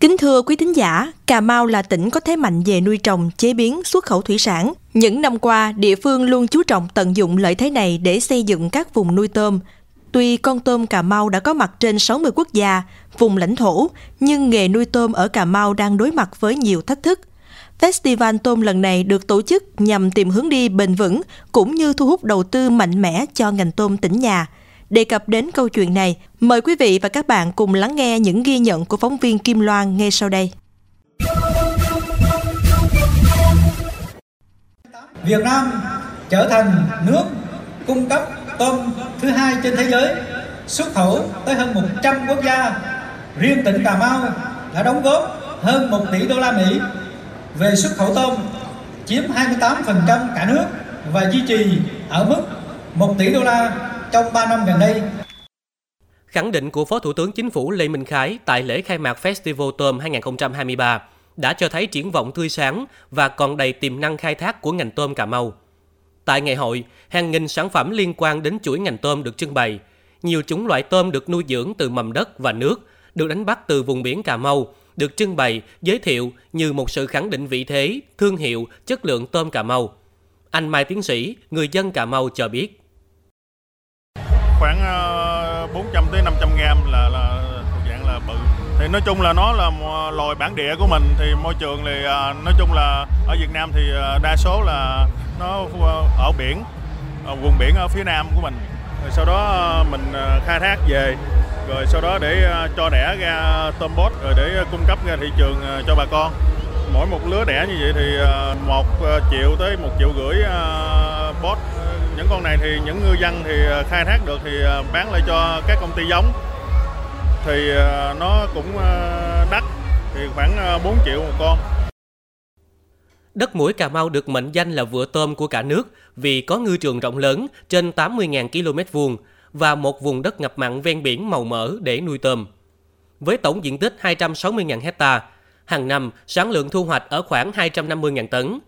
Kính thưa quý thính giả, Cà Mau là tỉnh có thế mạnh về nuôi trồng, chế biến, xuất khẩu thủy sản. Những năm qua, địa phương luôn chú trọng tận dụng lợi thế này để xây dựng các vùng nuôi tôm. Tuy con tôm Cà Mau đã có mặt trên 60 quốc gia, vùng lãnh thổ, nhưng nghề nuôi tôm ở Cà Mau đang đối mặt với nhiều thách thức. Festival tôm lần này được tổ chức nhằm tìm hướng đi bền vững cũng như thu hút đầu tư mạnh mẽ cho ngành tôm tỉnh nhà. Đề cập đến câu chuyện này, mời quý vị và các bạn cùng lắng nghe những ghi nhận của phóng viên Kim Loan ngay sau đây. Việt Nam trở thành nước cung cấp tôm thứ hai trên thế giới, xuất khẩu tới hơn 100 quốc gia. Riêng tỉnh Cà Mau đã đóng góp hơn 1 tỷ đô la Mỹ về xuất khẩu tôm, chiếm 28% cả nước và duy trì ở mức 1 tỷ đô la trong 3 năm gần đây. Khẳng định của Phó Thủ tướng Chính phủ Lê Minh Khái tại lễ khai mạc Festival Tôm 2023 đã cho thấy triển vọng tươi sáng và còn đầy tiềm năng khai thác của ngành tôm Cà Mau. Tại ngày hội, hàng nghìn sản phẩm liên quan đến chuỗi ngành tôm được trưng bày. Nhiều chủng loại tôm được nuôi dưỡng từ mầm đất và nước, được đánh bắt từ vùng biển Cà Mau, được trưng bày, giới thiệu như một sự khẳng định vị thế, thương hiệu, chất lượng tôm Cà Mau. Anh Mai Tiến Sĩ, người dân Cà Mau cho biết khoảng ờ, 400 tới 500 gram là là thuộc dạng là bự. Thì nói chung là nó là loài bản địa của mình. Thì môi trường thì ờ, nói chung là ở Việt Nam thì ờ, đa số là nó ở biển ở vùng biển ở phía nam của mình. Rồi sau đó mình khai thác về. Rồi sau đó để cho đẻ ra tôm bốt, rồi để cung cấp ra thị trường cho bà con. Mỗi một lứa đẻ như vậy thì một triệu tới một triệu rưỡi bốt những con này thì những ngư dân thì ờ, khai thác được thì ờ, bán lại cho các công ty giống thì ờ, nó cũng đắt thì khoảng 4 triệu một con. Đất mũi Cà Mau được mệnh danh là vựa tôm của cả nước vì có ngư trường rộng lớn trên 80.000 km vuông và một vùng đất ngập mặn ven biển màu mỡ để nuôi tôm. Với tổng diện tích 260.000 hecta, hàng năm sản lượng thu hoạch ở khoảng 250.000 tấn,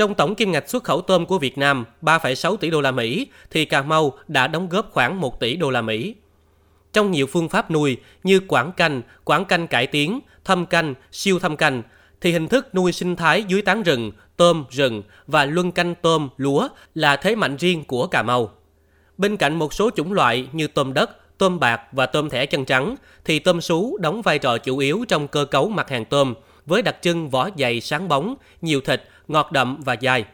trong tổng kim ngạch xuất khẩu tôm của Việt Nam 3,6 tỷ đô la Mỹ thì Cà Mau đã đóng góp khoảng 1 tỷ đô la Mỹ. Trong nhiều phương pháp nuôi như quảng canh, quảng canh cải tiến, thâm canh, siêu thâm canh thì hình thức nuôi sinh thái dưới tán rừng, tôm rừng và luân canh tôm, lúa là thế mạnh riêng của Cà Mau. Bên cạnh một số chủng loại như tôm đất, tôm bạc và tôm thẻ chân trắng thì tôm sú đóng vai trò chủ yếu trong cơ cấu mặt hàng tôm với đặc trưng vỏ dày sáng bóng, nhiều thịt ngọt đậm và dài.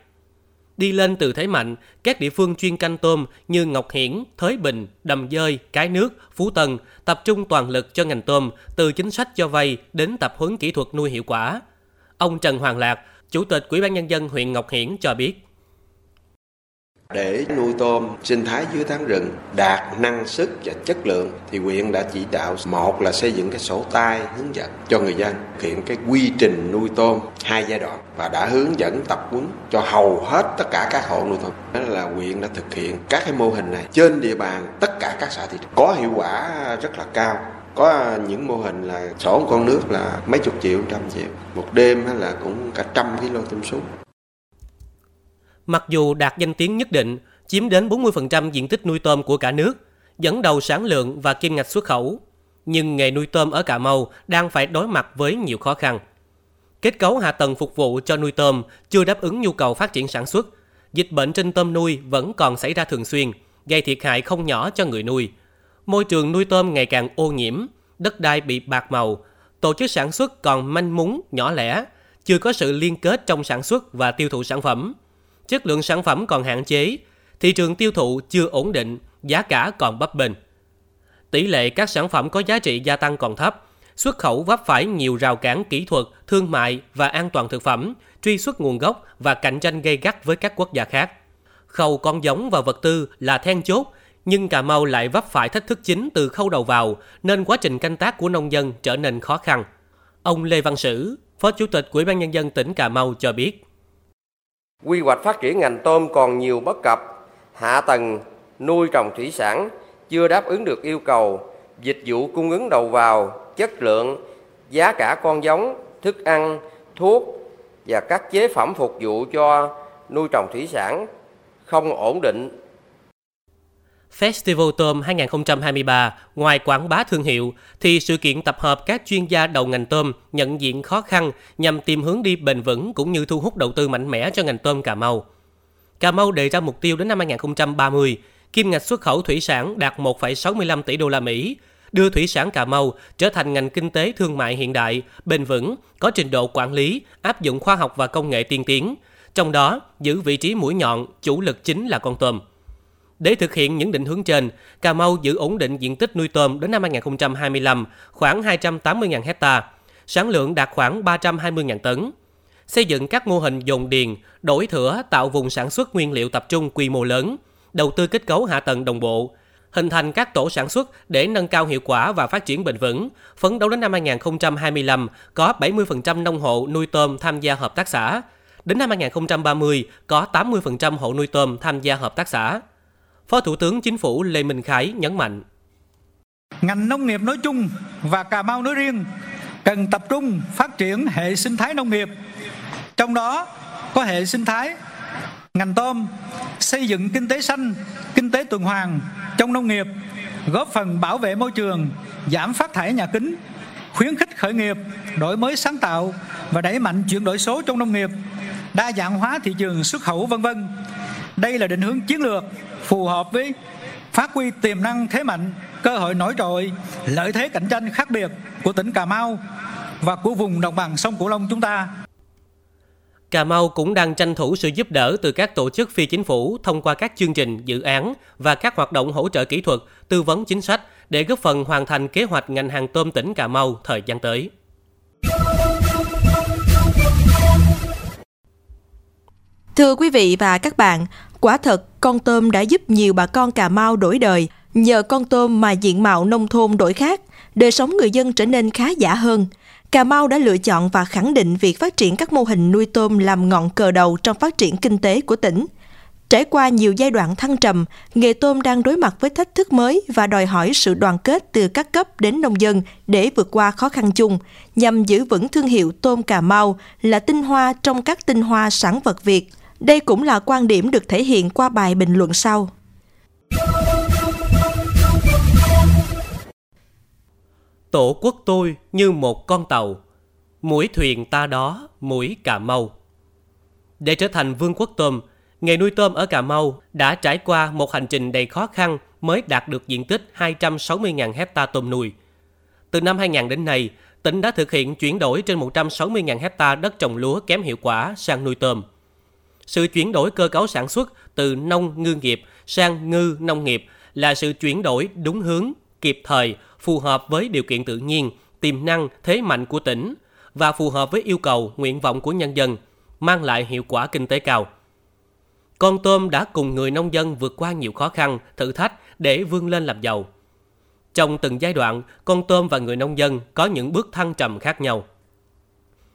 Đi lên từ thế mạnh, các địa phương chuyên canh tôm như Ngọc Hiển, Thới Bình, Đầm Dơi, Cái Nước, Phú Tân tập trung toàn lực cho ngành tôm từ chính sách cho vay đến tập huấn kỹ thuật nuôi hiệu quả. Ông Trần Hoàng Lạc, Chủ tịch Ủy ban Nhân dân huyện Ngọc Hiển cho biết. Để nuôi tôm sinh thái dưới tán rừng, đạt năng suất và chất lượng, thì huyện đã chỉ đạo một là xây dựng cái sổ tay hướng dẫn cho người dân thực hiện cái quy trình nuôi tôm hai giai đoạn và đã hướng dẫn tập huấn cho hầu hết tất cả các hộ nuôi tôm. Đó là huyện đã thực hiện các cái mô hình này trên địa bàn tất cả các xã thị trấn. Có hiệu quả rất là cao. Có những mô hình là sổ con nước là mấy chục triệu, trăm triệu. Một đêm là cũng cả trăm kg tôm sú Mặc dù đạt danh tiếng nhất định, chiếm đến 40% diện tích nuôi tôm của cả nước, dẫn đầu sản lượng và kim ngạch xuất khẩu, nhưng nghề nuôi tôm ở Cà Mau đang phải đối mặt với nhiều khó khăn. Kết cấu hạ tầng phục vụ cho nuôi tôm chưa đáp ứng nhu cầu phát triển sản xuất. Dịch bệnh trên tôm nuôi vẫn còn xảy ra thường xuyên, gây thiệt hại không nhỏ cho người nuôi. Môi trường nuôi tôm ngày càng ô nhiễm, đất đai bị bạc màu, tổ chức sản xuất còn manh mún, nhỏ lẻ, chưa có sự liên kết trong sản xuất và tiêu thụ sản phẩm – chất lượng sản phẩm còn hạn chế, thị trường tiêu thụ chưa ổn định, giá cả còn bấp bênh. Tỷ lệ các sản phẩm có giá trị gia tăng còn thấp, xuất khẩu vấp phải nhiều rào cản kỹ thuật, thương mại và an toàn thực phẩm, truy xuất nguồn gốc và cạnh tranh gây gắt với các quốc gia khác. Khâu con giống và vật tư là then chốt, nhưng Cà Mau lại vấp phải thách thức chính từ khâu đầu vào, nên quá trình canh tác của nông dân trở nên khó khăn. Ông Lê Văn Sử, Phó Chủ tịch Ủy ban nhân dân tỉnh Cà Mau cho biết. Quy hoạch phát triển ngành tôm còn nhiều bất cập, hạ tầng nuôi trồng thủy sản chưa đáp ứng được yêu cầu, dịch vụ cung ứng đầu vào, chất lượng, giá cả con giống, thức ăn, thuốc và các chế phẩm phục vụ cho nuôi trồng thủy sản không ổn định. Festival Tôm 2023, ngoài quảng bá thương hiệu, thì sự kiện tập hợp các chuyên gia đầu ngành tôm nhận diện khó khăn nhằm tìm hướng đi bền vững cũng như thu hút đầu tư mạnh mẽ cho ngành tôm Cà Mau. Cà Mau đề ra mục tiêu đến năm 2030, kim ngạch xuất khẩu thủy sản đạt 1,65 tỷ đô la Mỹ, đưa thủy sản Cà Mau trở thành ngành kinh tế thương mại hiện đại, bền vững, có trình độ quản lý, áp dụng khoa học và công nghệ tiên tiến, trong đó giữ vị trí mũi nhọn, chủ lực chính là con tôm. Để thực hiện những định hướng trên, Cà Mau giữ ổn định diện tích nuôi tôm đến năm 2025 khoảng 280.000 hecta, sản lượng đạt khoảng 320.000 tấn. Xây dựng các mô hình dồn điền, đổi thửa tạo vùng sản xuất nguyên liệu tập trung quy mô lớn, đầu tư kết cấu hạ tầng đồng bộ, hình thành các tổ sản xuất để nâng cao hiệu quả và phát triển bền vững. Phấn đấu đến năm 2025 có 70% nông hộ nuôi tôm tham gia hợp tác xã. Đến năm 2030 có 80% hộ nuôi tôm tham gia hợp tác xã. Phó Thủ tướng Chính phủ Lê Minh Khái nhấn mạnh. Ngành nông nghiệp nói chung và Cà Mau nói riêng cần tập trung phát triển hệ sinh thái nông nghiệp. Trong đó có hệ sinh thái ngành tôm, xây dựng kinh tế xanh, kinh tế tuần hoàn trong nông nghiệp, góp phần bảo vệ môi trường, giảm phát thải nhà kính, khuyến khích khởi nghiệp, đổi mới sáng tạo và đẩy mạnh chuyển đổi số trong nông nghiệp, đa dạng hóa thị trường xuất khẩu vân vân. Đây là định hướng chiến lược phù hợp với phát huy tiềm năng thế mạnh, cơ hội nổi trội, lợi thế cạnh tranh khác biệt của tỉnh Cà Mau và của vùng đồng bằng sông Cửu Long chúng ta. Cà Mau cũng đang tranh thủ sự giúp đỡ từ các tổ chức phi chính phủ thông qua các chương trình, dự án và các hoạt động hỗ trợ kỹ thuật, tư vấn chính sách để góp phần hoàn thành kế hoạch ngành hàng tôm tỉnh Cà Mau thời gian tới. Thưa quý vị và các bạn, quả thật con tôm đã giúp nhiều bà con Cà Mau đổi đời. Nhờ con tôm mà diện mạo nông thôn đổi khác, đời sống người dân trở nên khá giả hơn. Cà Mau đã lựa chọn và khẳng định việc phát triển các mô hình nuôi tôm làm ngọn cờ đầu trong phát triển kinh tế của tỉnh. Trải qua nhiều giai đoạn thăng trầm, nghề tôm đang đối mặt với thách thức mới và đòi hỏi sự đoàn kết từ các cấp đến nông dân để vượt qua khó khăn chung, nhằm giữ vững thương hiệu tôm Cà Mau là tinh hoa trong các tinh hoa sản vật Việt. Đây cũng là quan điểm được thể hiện qua bài bình luận sau. Tổ quốc tôi như một con tàu, mũi thuyền ta đó, mũi Cà Mau. Để trở thành vương quốc tôm, nghề nuôi tôm ở Cà Mau đã trải qua một hành trình đầy khó khăn mới đạt được diện tích 260.000 hecta tôm nuôi. Từ năm 2000 đến nay, tỉnh đã thực hiện chuyển đổi trên 160.000 hecta đất trồng lúa kém hiệu quả sang nuôi tôm. Sự chuyển đổi cơ cấu sản xuất từ nông ngư nghiệp sang ngư nông nghiệp là sự chuyển đổi đúng hướng, kịp thời, phù hợp với điều kiện tự nhiên, tiềm năng, thế mạnh của tỉnh và phù hợp với yêu cầu, nguyện vọng của nhân dân, mang lại hiệu quả kinh tế cao. Con tôm đã cùng người nông dân vượt qua nhiều khó khăn, thử thách để vươn lên làm giàu. Trong từng giai đoạn, con tôm và người nông dân có những bước thăng trầm khác nhau.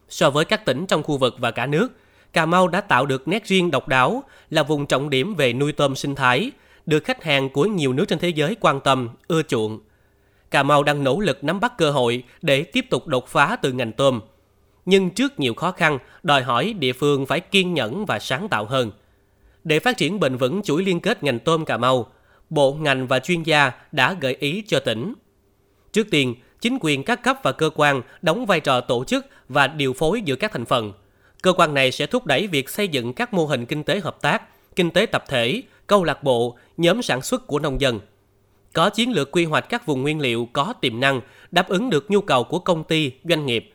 So với các tỉnh trong khu vực và cả nước, Cà Mau đã tạo được nét riêng độc đáo là vùng trọng điểm về nuôi tôm sinh thái, được khách hàng của nhiều nước trên thế giới quan tâm, ưa chuộng. Cà Mau đang nỗ lực nắm bắt cơ hội để tiếp tục đột phá từ ngành tôm. Nhưng trước nhiều khó khăn, đòi hỏi địa phương phải kiên nhẫn và sáng tạo hơn. Để phát triển bền vững chuỗi liên kết ngành tôm Cà Mau, bộ ngành và chuyên gia đã gợi ý cho tỉnh. Trước tiên, chính quyền các cấp và cơ quan đóng vai trò tổ chức và điều phối giữa các thành phần. Cơ quan này sẽ thúc đẩy việc xây dựng các mô hình kinh tế hợp tác, kinh tế tập thể, câu lạc bộ, nhóm sản xuất của nông dân. Có chiến lược quy hoạch các vùng nguyên liệu có tiềm năng, đáp ứng được nhu cầu của công ty, doanh nghiệp.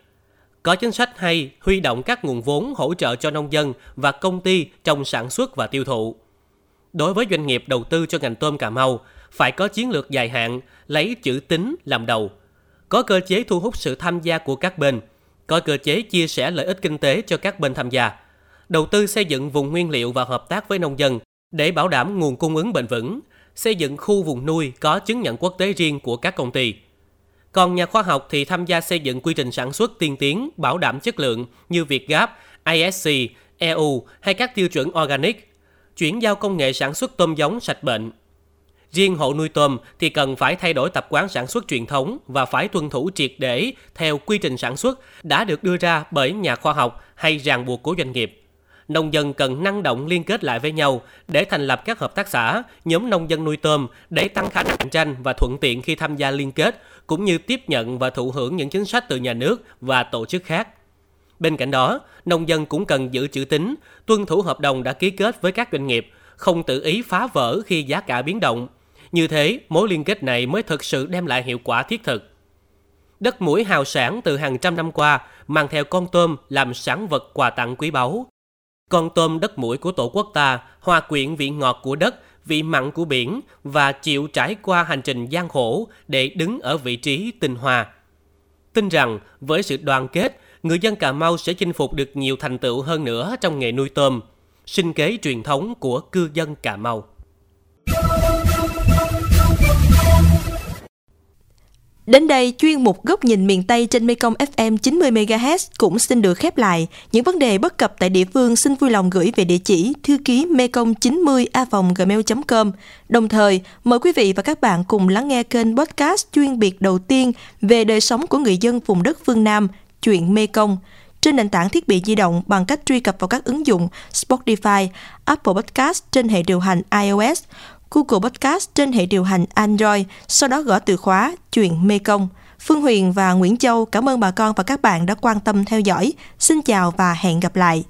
Có chính sách hay huy động các nguồn vốn hỗ trợ cho nông dân và công ty trong sản xuất và tiêu thụ. Đối với doanh nghiệp đầu tư cho ngành tôm Cà Mau, phải có chiến lược dài hạn, lấy chữ tính làm đầu. Có cơ chế thu hút sự tham gia của các bên, có cơ chế chia sẻ lợi ích kinh tế cho các bên tham gia. Đầu tư xây dựng vùng nguyên liệu và hợp tác với nông dân để bảo đảm nguồn cung ứng bền vững, xây dựng khu vùng nuôi có chứng nhận quốc tế riêng của các công ty. Còn nhà khoa học thì tham gia xây dựng quy trình sản xuất tiên tiến, bảo đảm chất lượng như Việt Gap, ISC, EU hay các tiêu chuẩn organic, chuyển giao công nghệ sản xuất tôm giống sạch bệnh. Riêng hộ nuôi tôm thì cần phải thay đổi tập quán sản xuất truyền thống và phải tuân thủ triệt để theo quy trình sản xuất đã được đưa ra bởi nhà khoa học hay ràng buộc của doanh nghiệp. nông dân cần năng động liên kết lại với nhau để thành lập các hợp tác xã, nhóm nông dân nuôi tôm để tăng khả năng cạnh tranh và thuận tiện khi tham gia liên kết, cũng như tiếp nhận và thụ hưởng những chính sách từ nhà nước và tổ chức khác. Bên cạnh đó, nông dân cũng cần giữ chữ tín, tuân thủ hợp đồng đã ký kết với các doanh nghiệp, không tự ý phá vỡ khi giá cả biến động. Như thế, mối liên kết này mới thực sự đem lại hiệu quả thiết thực. Đất mũi hào sản từ hàng trăm năm qua mang theo con tôm làm sản vật quà tặng quý báu. Con tôm đất mũi của tổ quốc ta hòa quyện vị ngọt của đất, vị mặn của biển và chịu trải qua hành trình gian khổ để đứng ở vị trí tinh hoa. Tin rằng với sự đoàn kết, người dân Cà Mau sẽ chinh phục được nhiều thành tựu hơn nữa trong nghề nuôi tôm, sinh kế truyền thống của cư dân Cà Mau. Đến đây, chuyên mục Góc nhìn miền Tây trên Mekong FM 90MHz cũng xin được khép lại. Những vấn đề bất cập tại địa phương xin vui lòng gửi về địa chỉ thư ký mekong 90 a gmail.com. Đồng thời, mời quý vị và các bạn cùng lắng nghe kênh podcast chuyên biệt đầu tiên về đời sống của người dân vùng đất phương Nam, chuyện Mekong trên nền tảng thiết bị di động bằng cách truy cập vào các ứng dụng Spotify, Apple Podcast trên hệ điều hành iOS, Google Podcast trên hệ điều hành Android, sau đó gõ từ khóa chuyện Mê Công", Phương Huyền và Nguyễn Châu cảm ơn bà con và các bạn đã quan tâm theo dõi. Xin chào và hẹn gặp lại.